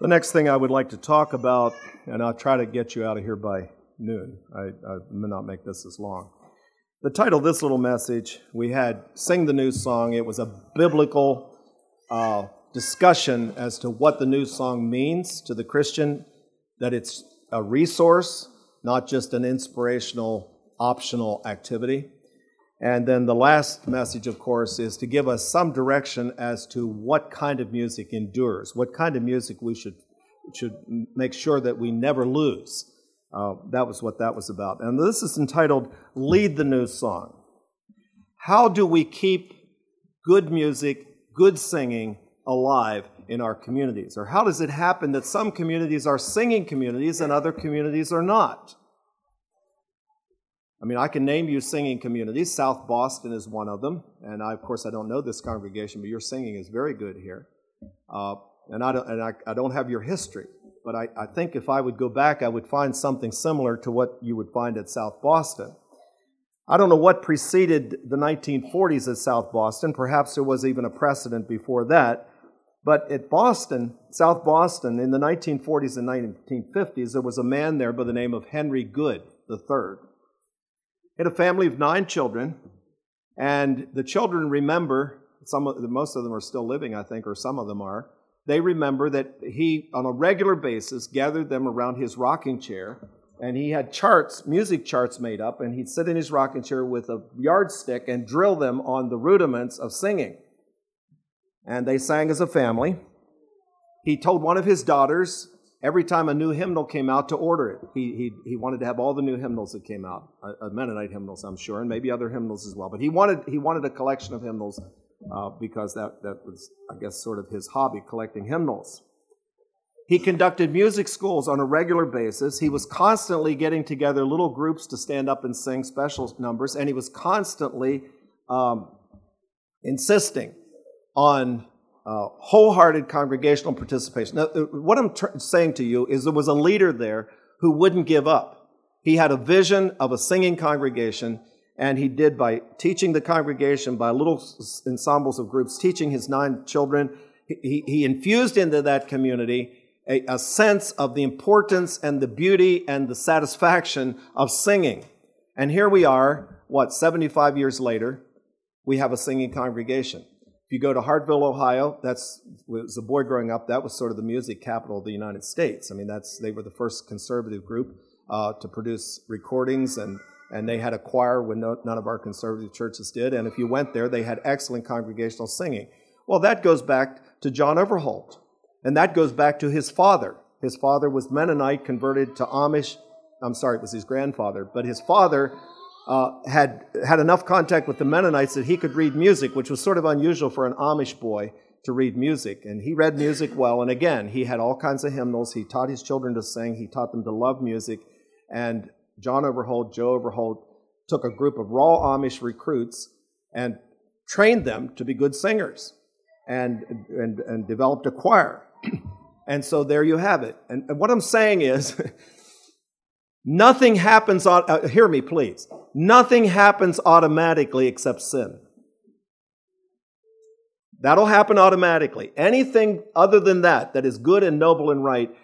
The next thing I would like to talk about, and I'll try to get you out of here by noon. I, I may not make this as long. The title of this little message, we had Sing the New Song. It was a biblical uh, discussion as to what the new song means to the Christian, that it's a resource, not just an inspirational, optional activity. And then the last message, of course, is to give us some direction as to what kind of music endures, what kind of music we should, should make sure that we never lose. Uh, that was what that was about. And this is entitled Lead the New Song. How do we keep good music, good singing alive in our communities? Or how does it happen that some communities are singing communities and other communities are not? I mean, I can name you singing communities. South Boston is one of them. And I, of course, I don't know this congregation, but your singing is very good here. Uh, and I don't, and I, I, don't have your history. But I, I think if I would go back, I would find something similar to what you would find at South Boston. I don't know what preceded the 1940s at South Boston. Perhaps there was even a precedent before that. But at Boston, South Boston, in the 1940s and 1950s, there was a man there by the name of Henry Good III had a family of nine children, and the children remember, some of, most of them are still living, I think, or some of them are. They remember that he, on a regular basis, gathered them around his rocking chair, and he had charts, music charts made up, and he'd sit in his rocking chair with a yardstick and drill them on the rudiments of singing. And they sang as a family. He told one of his daughters, every time a new hymnal came out to order it. He, he, he wanted to have all the new hymnals that came out, uh, uh, Mennonite hymnals, I'm sure, and maybe other hymnals as well. But he wanted, he wanted a collection of hymnals uh, because that, that was, I guess, sort of his hobby, collecting hymnals. He conducted music schools on a regular basis. He was constantly getting together little groups to stand up and sing special numbers, and he was constantly um, insisting on uh, wholehearted congregational participation. Now, uh, what I'm saying to you is there was a leader there who wouldn't give up. He had a vision of a singing congregation, and he did by teaching the congregation, by little ensembles of groups, teaching his nine children. He, he infused into that community a, a sense of the importance and the beauty and the satisfaction of singing. And here we are, what, 75 years later, we have a singing congregation. If you go to Hartville, Ohio, that's was a boy growing up. That was sort of the music capital of the United States. I mean, that's they were the first conservative group uh, to produce recordings, and and they had a choir when no, none of our conservative churches did. And if you went there, they had excellent congregational singing. Well, that goes back to John Overholt, and that goes back to his father. His father was Mennonite, converted to Amish. I'm sorry, it was his grandfather, but his father uh, had had enough contact with the Mennonites that he could read music, which was sort of unusual for an Amish boy to read music. And he read music well. And again, he had all kinds of hymnals. He taught his children to sing. He taught them to love music. And John Overholt, Joe Overholt, took a group of raw Amish recruits and trained them to be good singers and, and, and developed a choir. and so there you have it. And, and what I'm saying is, Nothing happens, uh, hear me please. Nothing happens automatically except sin. That'll happen automatically. Anything other than that, that is good and noble and right,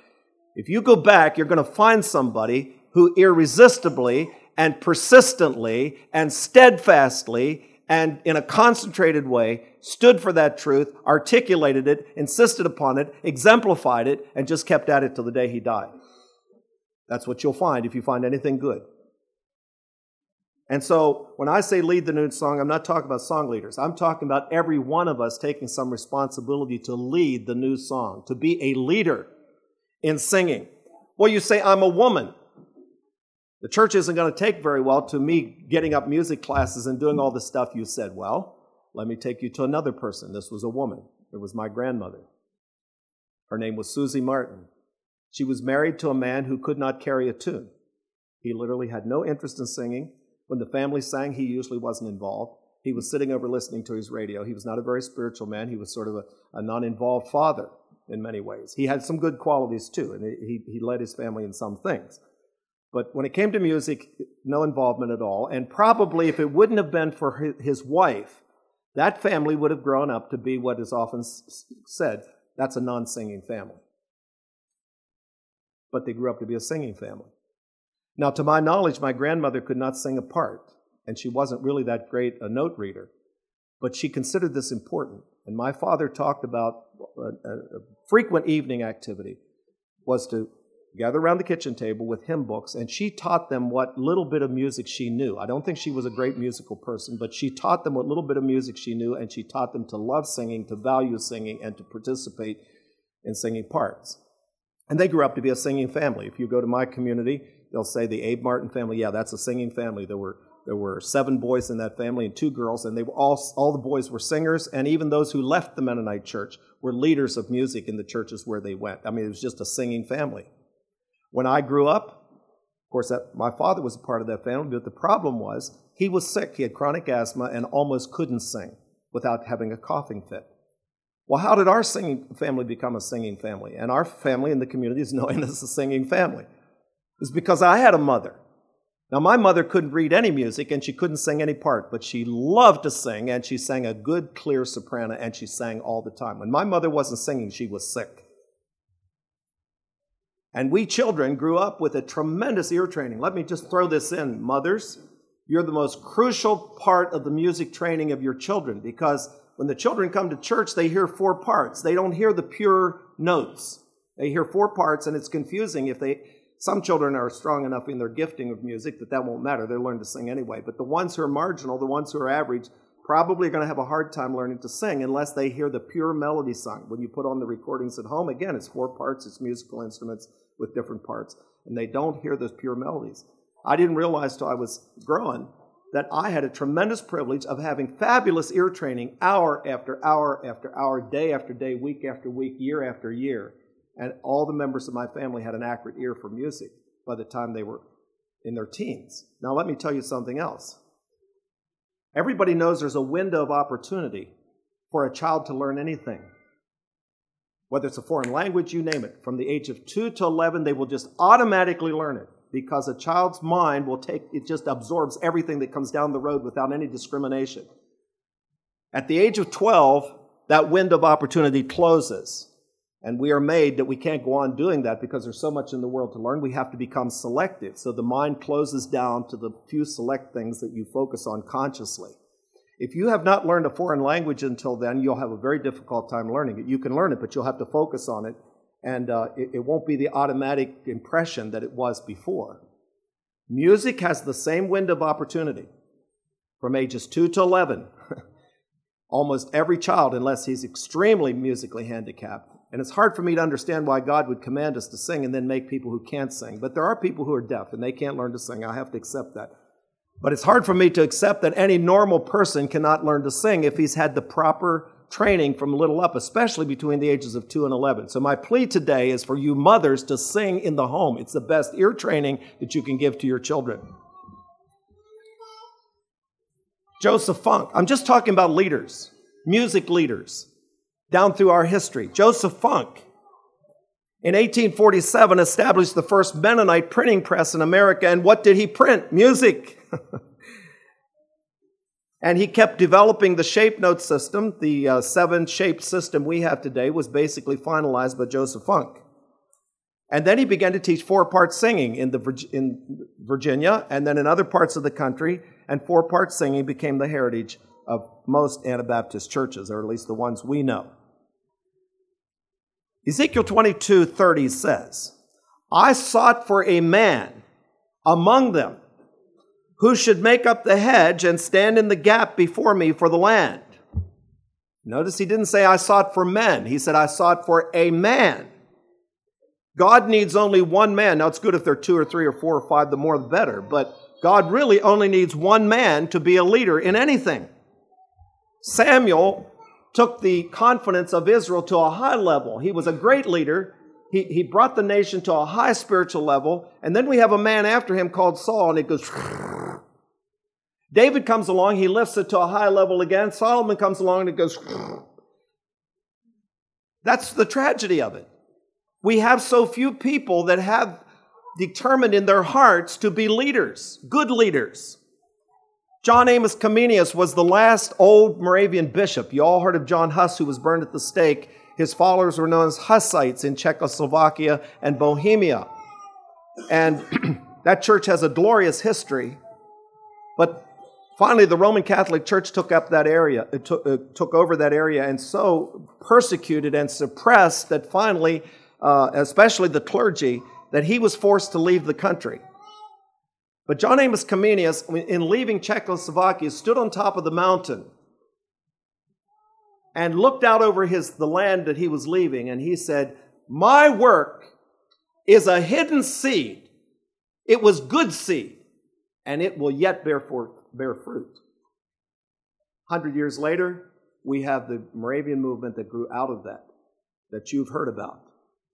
if you go back, you're going to find somebody who irresistibly and persistently and steadfastly and in a concentrated way stood for that truth, articulated it, insisted upon it, exemplified it, and just kept at it till the day he died. That's what you'll find if you find anything good. And so when I say lead the new song, I'm not talking about song leaders. I'm talking about every one of us taking some responsibility to lead the new song, to be a leader in singing. Well, you say, I'm a woman. The church isn't going to take very well to me getting up music classes and doing all the stuff you said. Well, let me take you to another person. This was a woman. It was my grandmother. Her name was Susie Martin. She was married to a man who could not carry a tune. He literally had no interest in singing. When the family sang, he usually wasn't involved. He was sitting over listening to his radio. He was not a very spiritual man. He was sort of a, a non involved father in many ways. He had some good qualities too, and he, he led his family in some things. But when it came to music, no involvement at all. And probably if it wouldn't have been for his wife, that family would have grown up to be what is often said that's a non singing family. But they grew up to be a singing family. Now, to my knowledge, my grandmother could not sing a part, and she wasn't really that great a note reader, but she considered this important. And my father talked about a, a, a frequent evening activity was to gather around the kitchen table with hymn books, and she taught them what little bit of music she knew. I don't think she was a great musical person, but she taught them what little bit of music she knew, and she taught them to love singing, to value singing, and to participate in singing parts. And they grew up to be a singing family. If you go to my community, they'll say the Abe Martin family, yeah, that's a singing family. There were there were seven boys in that family and two girls, and they were all all the boys were singers, and even those who left the Mennonite church were leaders of music in the churches where they went. I mean, it was just a singing family. When I grew up, of course, that, my father was a part of that family, but the problem was he was sick. He had chronic asthma and almost couldn't sing without having a coughing fit. Well, how did our singing family become a singing family? And our family in the community is known as a singing family. It's because I had a mother. Now, my mother couldn't read any music and she couldn't sing any part, but she loved to sing and she sang a good, clear soprano and she sang all the time. When my mother wasn't singing, she was sick. And we children grew up with a tremendous ear training. Let me just throw this in, mothers. You're the most crucial part of the music training of your children because when the children come to church, they hear four parts. They don't hear the pure notes. They hear four parts, and it's confusing if they. Some children are strong enough in their gifting of music that that won't matter. They'll learn to sing anyway. But the ones who are marginal, the ones who are average, probably are going to have a hard time learning to sing unless they hear the pure melody sung. When you put on the recordings at home, again, it's four parts, it's musical instruments, with different parts, and they don't hear those pure melodies. I didn't realize till I was growing that I had a tremendous privilege of having fabulous ear training hour after hour after hour, day after day, week after week, year after year. And all the members of my family had an accurate ear for music by the time they were in their teens. Now, let me tell you something else. Everybody knows there's a window of opportunity for a child to learn anything whether it's a foreign language, you name it. From the age of 2 to 11, they will just automatically learn it because a child's mind will take, it just absorbs everything that comes down the road without any discrimination. At the age of 12, that window of opportunity closes. And we are made that we can't go on doing that because there's so much in the world to learn. We have to become selective. So the mind closes down to the few select things that you focus on consciously. If you have not learned a foreign language until then, you'll have a very difficult time learning it. You can learn it, but you'll have to focus on it, and uh, it, it won't be the automatic impression that it was before. Music has the same window of opportunity from ages 2 to 11. Almost every child, unless he's extremely musically handicapped. And it's hard for me to understand why God would command us to sing and then make people who can't sing. But there are people who are deaf and they can't learn to sing. I have to accept that. But it's hard for me to accept that any normal person cannot learn to sing if he's had the proper training from little up, especially between the ages of 2 and 11. So, my plea today is for you mothers to sing in the home. It's the best ear training that you can give to your children. Joseph Funk, I'm just talking about leaders, music leaders, down through our history. Joseph Funk, in 1847 established the first Mennonite printing press in America. And what did he print? Music. and he kept developing the shape note system. The uh, seven shape system we have today was basically finalized by Joseph Funk. And then he began to teach four part singing in, the, in Virginia and then in other parts of the country. And four part singing became the heritage of most Anabaptist churches, or at least the ones we know. Ezekiel 22 30 says, I sought for a man among them who should make up the hedge and stand in the gap before me for the land. Notice he didn't say, I sought for men. He said, I sought for a man. God needs only one man. Now, it's good if there are two or three or four or five, the more the better. But God really only needs one man to be a leader in anything. Samuel took the confidence of Israel to a high level. He was a great leader. He, he brought the nation to a high spiritual level. And then we have a man after him called Saul, and it goes. David comes along, he lifts it to a high level again. Solomon comes along, and it goes. That's the tragedy of it. We have so few people that have determined in their hearts to be leaders, good leaders. John Amos Comenius was the last old Moravian bishop. You all heard of John Huss, who was burned at the stake. His followers were known as Hussites in Czechoslovakia and Bohemia. And that church has a glorious history. But finally, the Roman Catholic Church took up that area, it took, it took over that area, and so persecuted and suppressed that finally, uh, especially the clergy, that he was forced to leave the country. But John Amos Comenius, in leaving Czechoslovakia, stood on top of the mountain and looked out over his, the land that he was leaving, and he said, My work is a hidden seed. It was good seed, and it will yet bear, forth, bear fruit. Hundred years later, we have the Moravian movement that grew out of that, that you've heard about.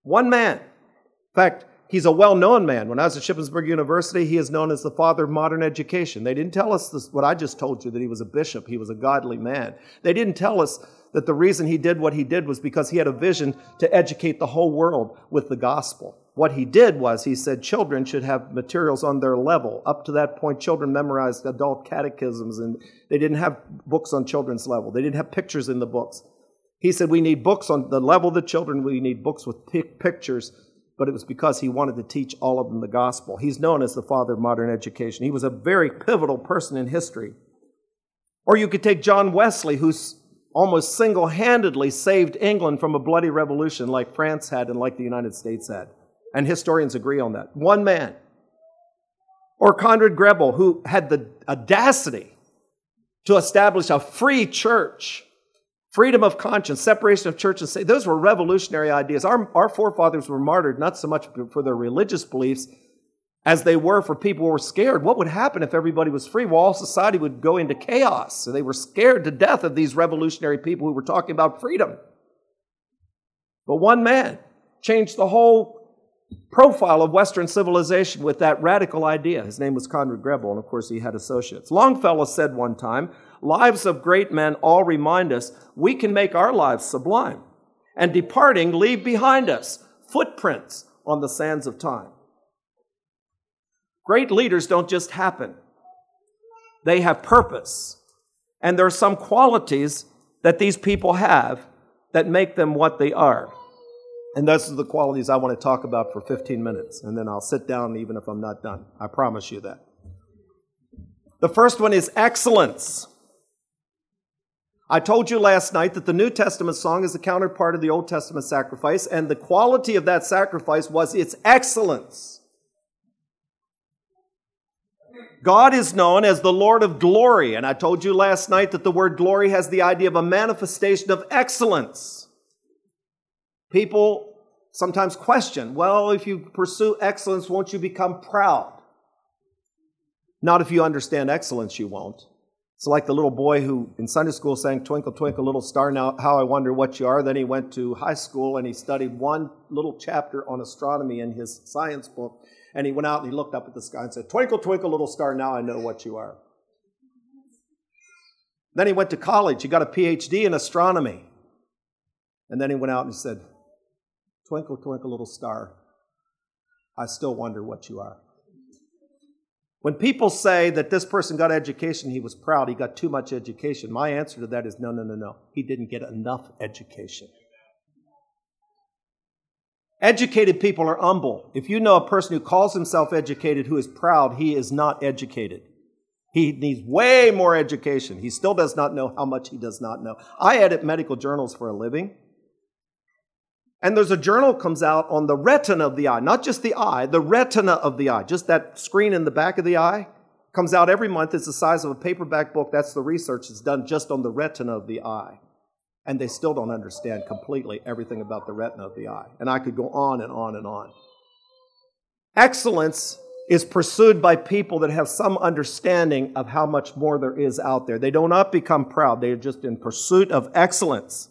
One man. In fact, he's a well known man. When I was at Shippensburg University, he is known as the father of modern education. They didn't tell us this, what I just told you, that he was a bishop, he was a godly man. They didn't tell us that the reason he did what he did was because he had a vision to educate the whole world with the gospel. What he did was he said children should have materials on their level. Up to that point, children memorized adult catechisms and they didn't have books on children's level. They didn't have pictures in the books. He said we need books on the level of the children, we need books with pictures, but it was because he wanted to teach all of them the gospel. He's known as the father of modern education. He was a very pivotal person in history. Or you could take John Wesley, who's almost single handedly saved England from a bloody revolution like France had and like the United States had. And historians agree on that. One man. Or Conrad Grebel, who had the audacity to establish a free church, freedom of conscience, separation of church and state. Those were revolutionary ideas. Our, our forefathers were martyred not so much for their religious beliefs as they were for people who were scared. What would happen if everybody was free? Well, all society would go into chaos. So they were scared to death of these revolutionary people who were talking about freedom. But one man changed the whole profile of Western civilization with that radical idea. His name was Conrad Grebel, and of course, he had associates. Longfellow said one time, Lives of great men all remind us we can make our lives sublime, and departing, leave behind us footprints on the sands of time. Great leaders don't just happen, they have purpose. And there are some qualities that these people have that make them what they are. And those are the qualities I want to talk about for 15 minutes, and then I'll sit down even if I'm not done. I promise you that. The first one is excellence. I told you last night that the New Testament song is the counterpart of the Old Testament sacrifice, and the quality of that sacrifice was its excellence. God is known as the Lord of glory. And I told you last night that the word glory has the idea of a manifestation of excellence. People sometimes question, well, if you pursue excellence, won't you become proud? Not if you understand excellence, you won't. It's like the little boy who in Sunday school sang, Twinkle, Twinkle, Little Star, now how I wonder what you are. Then he went to high school and he studied one little chapter on astronomy in his science book. And he went out and he looked up at the sky and said, Twinkle, twinkle, little star, now I know what you are. Then he went to college. He got a PhD in astronomy. And then he went out and he said, Twinkle, twinkle, little star, I still wonder what you are. When people say that this person got education, he was proud, he got too much education, my answer to that is no, no, no, no. He didn't get enough education. Educated people are humble. If you know a person who calls himself educated who is proud, he is not educated. He needs way more education. He still does not know how much he does not know. I edit medical journals for a living. And there's a journal comes out on the retina of the eye, not just the eye, the retina of the eye, just that screen in the back of the eye comes out every month. It's the size of a paperback book. That's the research that's done just on the retina of the eye and they still don't understand completely everything about the retina of the eye. And I could go on and on and on. Excellence is pursued by people that have some understanding of how much more there is out there. They do not become proud, they are just in pursuit of excellence.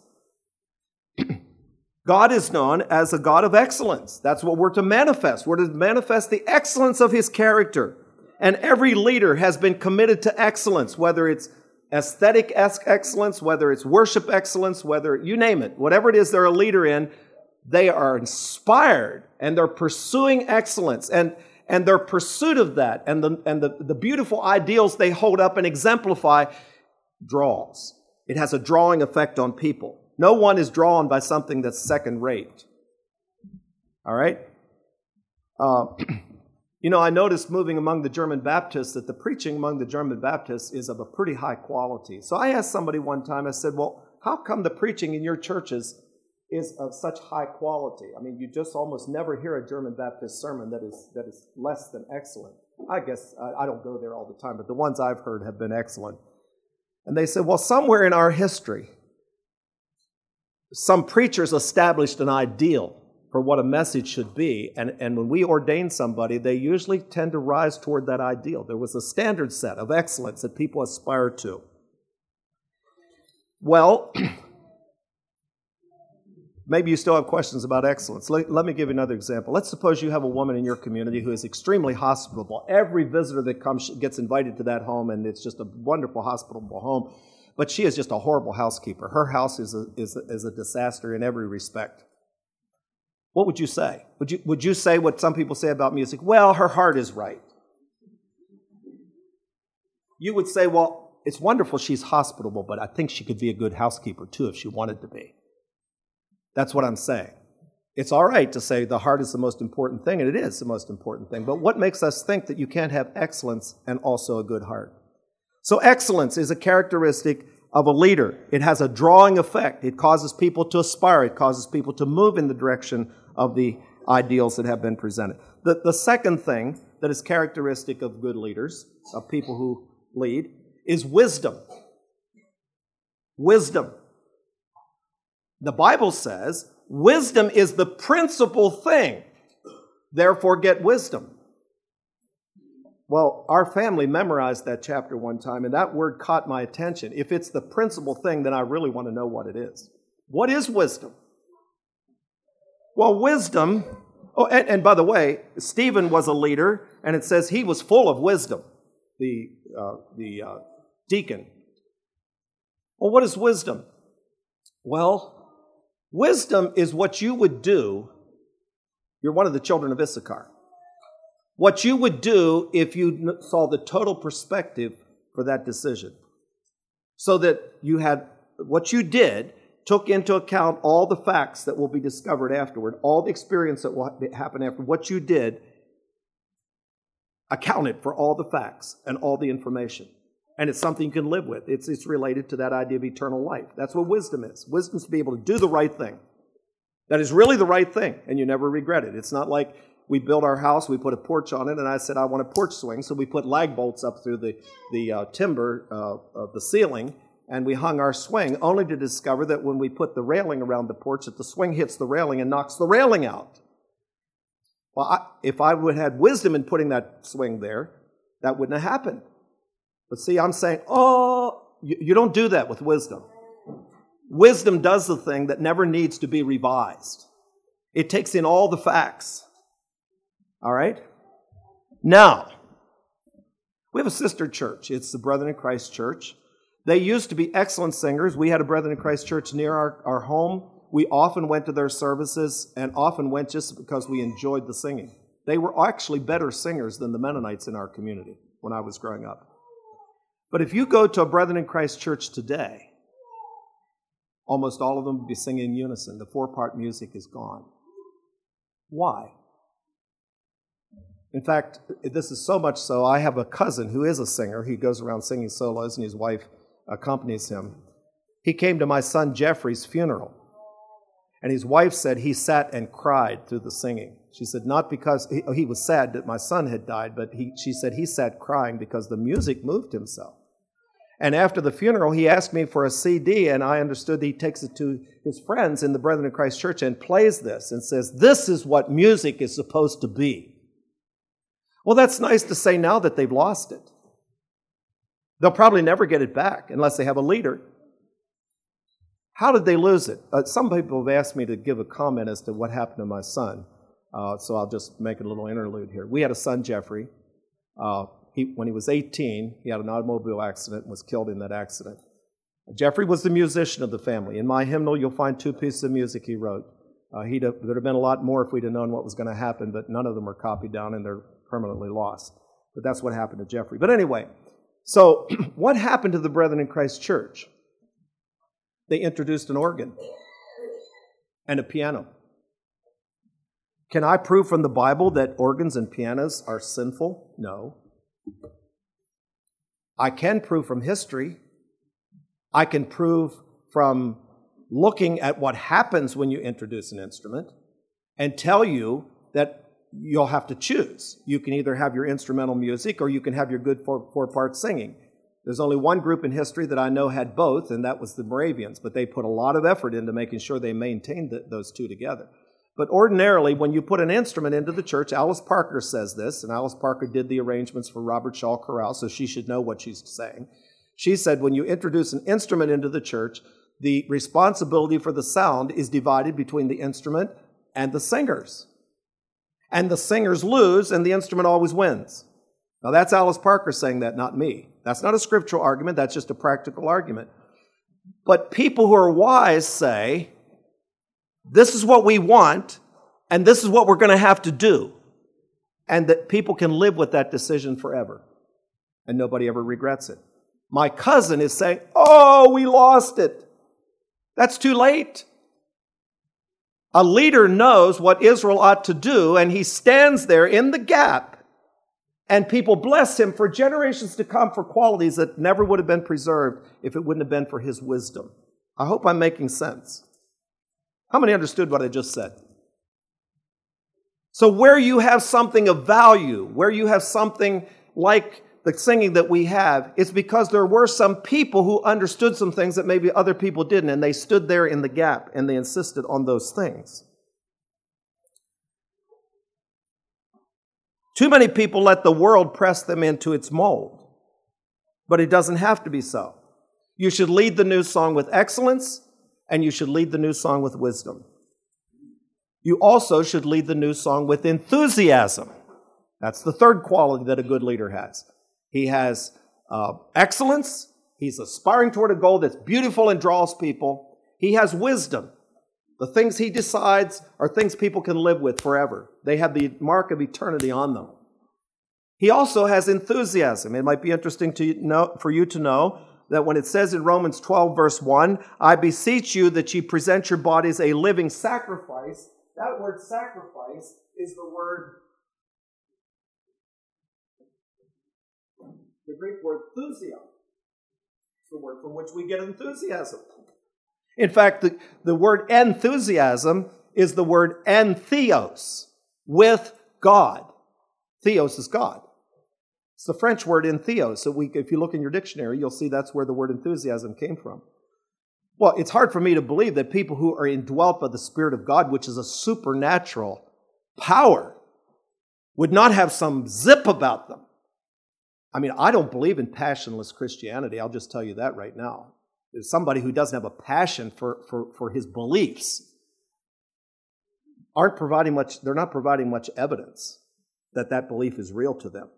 God is known as a God of excellence. That's what we're to manifest. We're to manifest the excellence of his character. And every leader has been committed to excellence, whether it's aesthetic excellence, whether it's worship excellence, whether you name it, whatever it is they're a leader in, they are inspired and they're pursuing excellence and, and their pursuit of that and, the, and the, the beautiful ideals they hold up and exemplify draws. It has a drawing effect on people. No one is drawn by something that's second rate. All right? Uh, You know, I noticed moving among the German Baptists that the preaching among the German Baptists is of a pretty high quality. So I asked somebody one time, I said, Well, how come the preaching in your churches is of such high quality? I mean, you just almost never hear a German Baptist sermon that is, that is less than excellent. I guess I, I don't go there all the time, but the ones I've heard have been excellent. And they said, Well, somewhere in our history, some preachers established an ideal for what a message should be. And, and when we ordain somebody, they usually tend to rise toward that ideal. There was a standard set of excellence that people aspire to. Well, maybe you still have questions about excellence. Let, let, me give you another example. Let's suppose you have a woman in your community who is extremely hospitable. Every visitor that comes gets invited to that home, and it's just a wonderful hospitable home. But she is just a horrible housekeeper. Her house is a, is a, is a disaster in every respect. What would you say? Would you, would you say what some people say about music? Well, her heart is right. You would say, well, it's wonderful she's hospitable, but I think she could be a good housekeeper too if she wanted to be. That's what I'm saying. It's all right to say the heart is the most important thing, and it is the most important thing, but what makes us think that you can't have excellence and also a good heart? So, excellence is a characteristic of a leader. It has a drawing effect. It causes people to aspire. It causes people to move in the direction of the ideals that have been presented. The, the second thing that is characteristic of good leaders, of people who lead, is wisdom. Wisdom. The Bible says wisdom is the principal thing. Therefore, get wisdom. Well, our family memorized that chapter one time, and that word caught my attention. If it's the principal thing, then I really want to know what it is. What is wisdom? Well, wisdom, oh, and, and by the way, Stephen was a leader, and it says he was full of wisdom, the, uh, the uh, deacon. Well, what is wisdom? Well, wisdom is what you would do. You're one of the children of Issachar. What you would do if you saw the total perspective for that decision. So that you had what you did took into account all the facts that will be discovered afterward, all the experience that will happen after what you did, accounted for all the facts and all the information. And it's something you can live with. It's, it's related to that idea of eternal life. That's what wisdom is. Wisdom is to be able to do the right thing. That is really the right thing, and you never regret it. It's not like we built our house, we put a porch on it, and I said, I want a porch swing. So we put lag bolts up through the, the uh, timber uh, of the ceiling, and we hung our swing, only to discover that when we put the railing around the porch, that the swing hits the railing and knocks the railing out. Well, I, if I would have had wisdom in putting that swing there, that wouldn't have happened. But see, I'm saying, oh, you, you don't do that with wisdom. Wisdom does the thing that never needs to be revised. It takes in all the facts. All right? Now, we have a sister church. It's the Brethren in Christ Church. They used to be excellent singers. We had a Brethren in Christ church near our, our home. We often went to their services and often went just because we enjoyed the singing. They were actually better singers than the Mennonites in our community when I was growing up. But if you go to a Brethren in Christ church today, almost all of them will be singing in unison. The four part music is gone. Why? In fact, this is so much so, I have a cousin who is a singer. He goes around singing solos, and his wife accompanies him. He came to my son Jeffrey's funeral. And his wife said he sat and cried through the singing. She said, not because he, he was sad that my son had died, but he, she said he sat crying because the music moved himself. And after the funeral, he asked me for a CD, and I understood that he takes it to his friends in the Brethren in Christ Church and plays this and says, This is what music is supposed to be. Well, that's nice to say now that they've lost it. They'll probably never get it back unless they have a leader. How did they lose it? Uh, some people have asked me to give a comment as to what happened to my son, uh, so I'll just make a little interlude here. We had a son, Jeffrey. Uh, he, when he was 18, he had an automobile accident and was killed in that accident. Jeffrey was the musician of the family. In my hymnal, you'll find two pieces of music he wrote. Uh, he'd have, there'd have been a lot more if we'd have known what was going to happen, but none of them were copied down and they're permanently lost. But that's what happened to Jeffrey. But anyway, so, what happened to the Brethren in Christ Church? They introduced an organ and a piano. Can I prove from the Bible that organs and pianos are sinful? No. I can prove from history. I can prove from looking at what happens when you introduce an instrument and tell you that you'll have to choose. You can either have your instrumental music or you can have your good four, part singing. There's only one group in history that I know had both, and that was the Moravians, but they put a lot of effort into making sure they maintained the, those two together. But ordinarily, when you put an instrument into the church, Alice Parker says this, and Alice Parker did the arrangements for Robert Shaw Chorale, so she should know what she's saying. She said, when you introduce an instrument into the church, the responsibility for the sound is divided between the instrument and the singers. And the singers lose, and the instrument always wins. Now, that's Alice Parker saying that, not me. That's not a scriptural argument, that's just a practical argument. But people who are wise say, this is what we want, and this is what we're going to have to do. And that people can live with that decision forever, and nobody ever regrets it. My cousin is saying, Oh, we lost it. That's too late. A leader knows what Israel ought to do, and he stands there in the gap, and people bless him for generations to come for qualities that never would have been preserved if it wouldn't have been for his wisdom. I hope I'm making sense. How many understood what I just said? So, where you have something of value, where you have something like the singing that we have, it's because there were some people who understood some things that maybe other people didn't, and they stood there in the gap and they insisted on those things. Too many people let the world press them into its mold, but it doesn't have to be so. You should lead the new song with excellence and you should lead the new song with wisdom. You also should lead the new song with enthusiasm. That's the third quality that a good leader has. He has uh, excellence, he's aspiring toward a goal that's beautiful and draws people. He has wisdom. The things he decides are things people can live with forever, they have the mark of eternity on them. He also has enthusiasm. It might be interesting to know, for you to know that when it says in Romans 12, verse 1, I beseech you that ye present your bodies a living sacrifice, that word sacrifice is the word, Greek word thusio. It's the word from which we get enthusiasm. In fact, the, the word enthusiasm is the word entheos, with God. Theos is God. It's the French word entheos. So we, if you look in your dictionary, you'll see that's where the word enthusiasm came from. Well, it's hard for me to believe that people who are indwelt by the Spirit of God, which is a supernatural power, would not have some zip about them. I mean, I don't believe in passionless Christianity. I'll just tell you that right now. There's somebody who doesn't have a passion for, for, for his beliefs aren't providing much, they're not providing much evidence that that belief is real to them.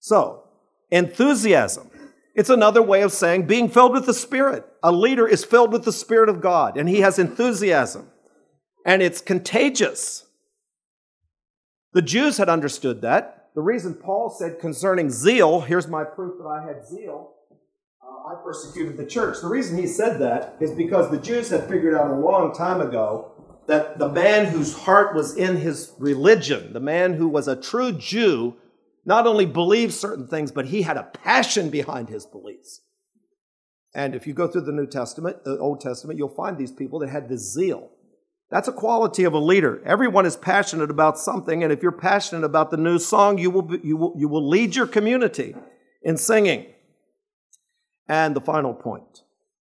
So, enthusiasm. It's another way of saying being filled with the Spirit. A leader is filled with the Spirit of God, and he has enthusiasm, and it's contagious. The Jews had understood that. The reason Paul said concerning zeal, here's my proof that I had zeal, uh, I persecuted the church. The reason he said that is because the Jews had figured out a long time ago that the man whose heart was in his religion, the man who was a true Jew, not only believed certain things, but he had a passion behind his beliefs. And if you go through the New Testament, the Old Testament, you'll find these people that had this zeal. That's a quality of a leader. Everyone is passionate about something, and if you're passionate about the new song, you will, be, you will, you will lead your community in singing. And the final point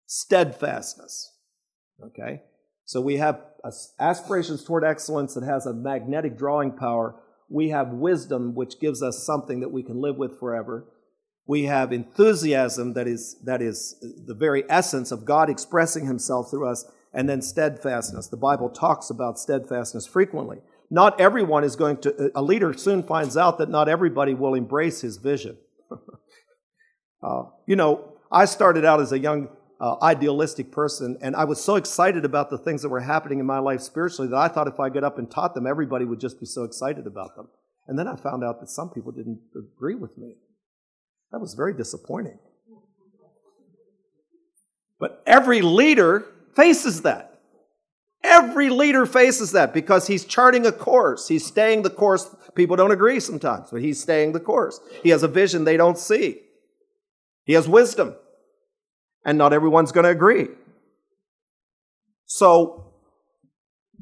steadfastness. Okay? So we have aspirations toward excellence that has a magnetic drawing power we have wisdom, which gives us something that we can live with forever. We have enthusiasm that is, that is the very essence of God expressing himself through us, and then steadfastness. The Bible talks about steadfastness frequently. Not everyone is going to, a leader soon finds out that not everybody will embrace his vision. uh, you know, I started out as a young uh, idealistic person, and I was so excited about the things that were happening in my life spiritually that I thought if I got up and taught them, everybody would just be so excited about them. And then I found out that some people didn't agree with me. That was very disappointing. But every leader faces that. Every leader faces that because he's charting a course. He's staying the course. People don't agree sometimes, but he's staying the course. He has a vision they don't see. He has wisdom, and not everyone's going to agree. So,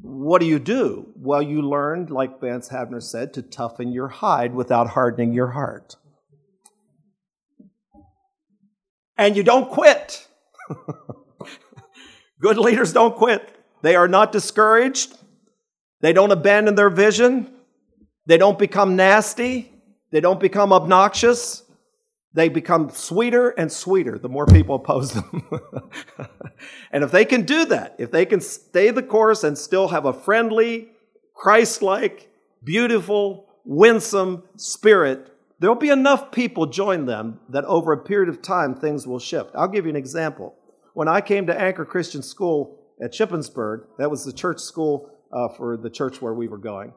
what do you do? Well, you learn, like Vance Havner said, to toughen your hide without hardening your heart. And you don't quit. Good leaders don't quit. They are not discouraged. They don't abandon their vision. They don't become nasty. They don't become obnoxious. They become sweeter and sweeter the more people oppose them. and if they can do that, if they can stay the course and still have a friendly, Christ like, beautiful, winsome spirit, there'll be enough people join them that over a period of time things will shift. I'll give you an example. When I came to Anchor Christian School at Shippensburg, that was the church school uh, for the church where we were going,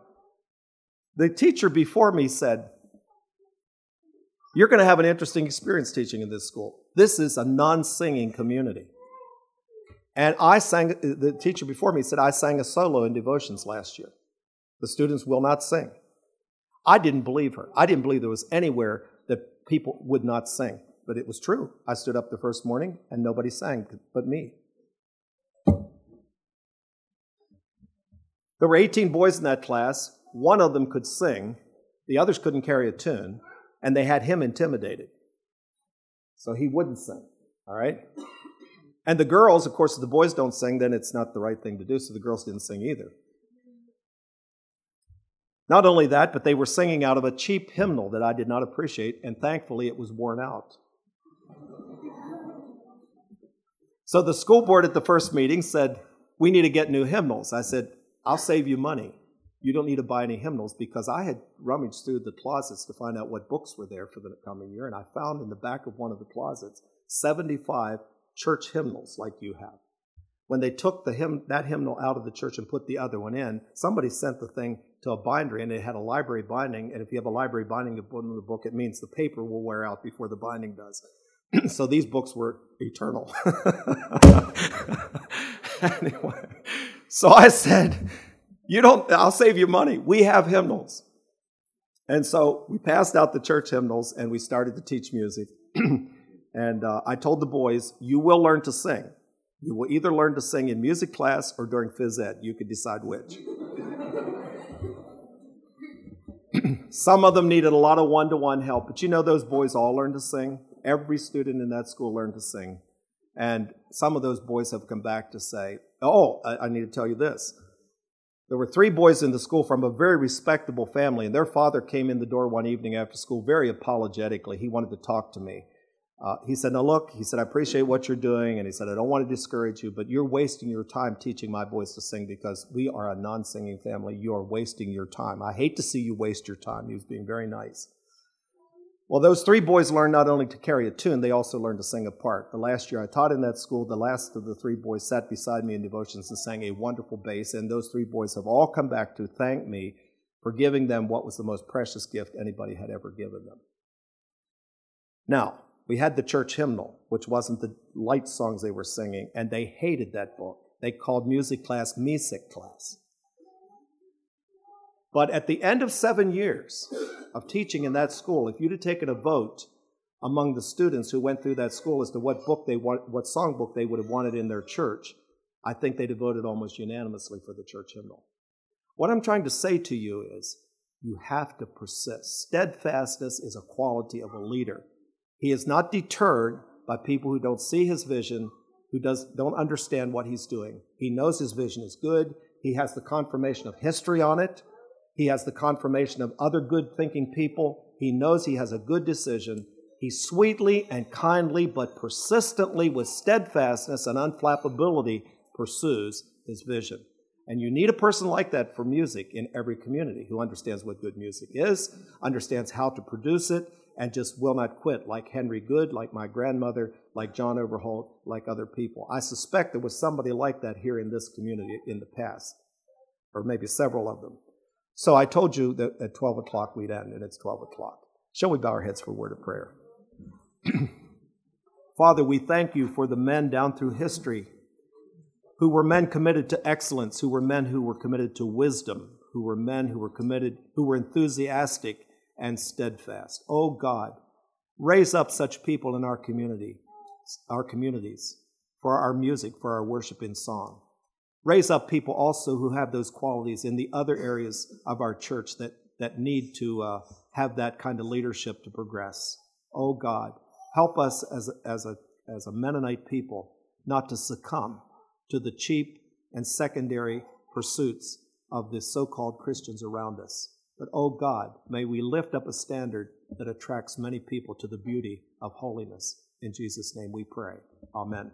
the teacher before me said, You're going to have an interesting experience teaching in this school. This is a non singing community. And I sang, the teacher before me said, I sang a solo in devotions last year. The students will not sing. I didn't believe her. I didn't believe there was anywhere that people would not sing. But it was true. I stood up the first morning and nobody sang but me. There were 18 boys in that class. One of them could sing, the others couldn't carry a tune, and they had him intimidated. So he wouldn't sing, all right? And the girls, of course, if the boys don't sing, then it's not the right thing to do, so the girls didn't sing either. Not only that, but they were singing out of a cheap hymnal that I did not appreciate, and thankfully it was worn out. So the school board at the first meeting said, We need to get new hymnals. I said, I'll save you money. You don't need to buy any hymnals because I had rummaged through the closets to find out what books were there for the coming year, and I found in the back of one of the closets 75 church hymnals like you have. When they took the hymn, that hymnal out of the church and put the other one in, somebody sent the thing to a bindery and it had a library binding. And if you have a library binding of the book, it means the paper will wear out before the binding does. so these books were eternal. anyway, so I said, You don't, I'll save you money. We have hymnals. And so we passed out the church hymnals and we started to teach music. and uh, I told the boys, You will learn to sing. You will either learn to sing in music class or during phys ed. You could decide which. Some of them needed a lot of one to one help, but you know, those boys all learned to sing. Every student in that school learned to sing. And some of those boys have come back to say, Oh, I, I need to tell you this. There were three boys in the school from a very respectable family, and their father came in the door one evening after school very apologetically. He wanted to talk to me. Uh, he said, Now look, he said, I appreciate what you're doing. And he said, I don't want to discourage you, but you're wasting your time teaching my boys to sing because we are a non singing family. You are wasting your time. I hate to see you waste your time. He was being very nice. Well, those three boys learned not only to carry a tune, they also learned to sing a part. The last year I taught in that school, the last of the three boys sat beside me in devotions and sang a wonderful bass, and those three boys have all come back to thank me for giving them what was the most precious gift anybody had ever given them. Now, we had the church hymnal, which wasn't the light songs they were singing, and they hated that book. They called music class music class. But at the end of seven years of teaching in that school, if you'd have taken a vote among the students who went through that school as to what book they want, what songbook they would have wanted in their church, I think they'd have voted almost unanimously for the church hymnal. What I'm trying to say to you is, you have to persist. Steadfastness is a quality of a leader. He is not deterred by people who don't see his vision, who does, don't understand what he's doing. He knows his vision is good. He has the confirmation of history on it. He has the confirmation of other good thinking people. He knows he has a good decision. He sweetly and kindly, but persistently, with steadfastness and unflappability, pursues his vision. And you need a person like that for music in every community who understands what good music is, understands how to produce it, and just will not quit, like Henry Good, like my grandmother, like John Overholt, like other people. I suspect there was somebody like that here in this community in the past, or maybe several of them. So I told you that at 12 o'clock we'd end, and it's 12 o'clock. Shall we bow our heads for a word of prayer? Father, we thank you for the men down through history who were men committed to excellence, who were men who were committed to wisdom, who were men who were committed, who were enthusiastic and steadfast. Oh God, raise up such people in our community, our communities, for our music, for our worship in song. Raise up people also who have those qualities in the other areas of our church that, that need to uh, have that kind of leadership to progress. Oh God, help us as as a, as a Mennonite people not to succumb to the cheap and secondary pursuits of the so called Christians around us. But, oh God, may we lift up a standard that attracts many people to the beauty of holiness. In Jesus' name we pray. Amen.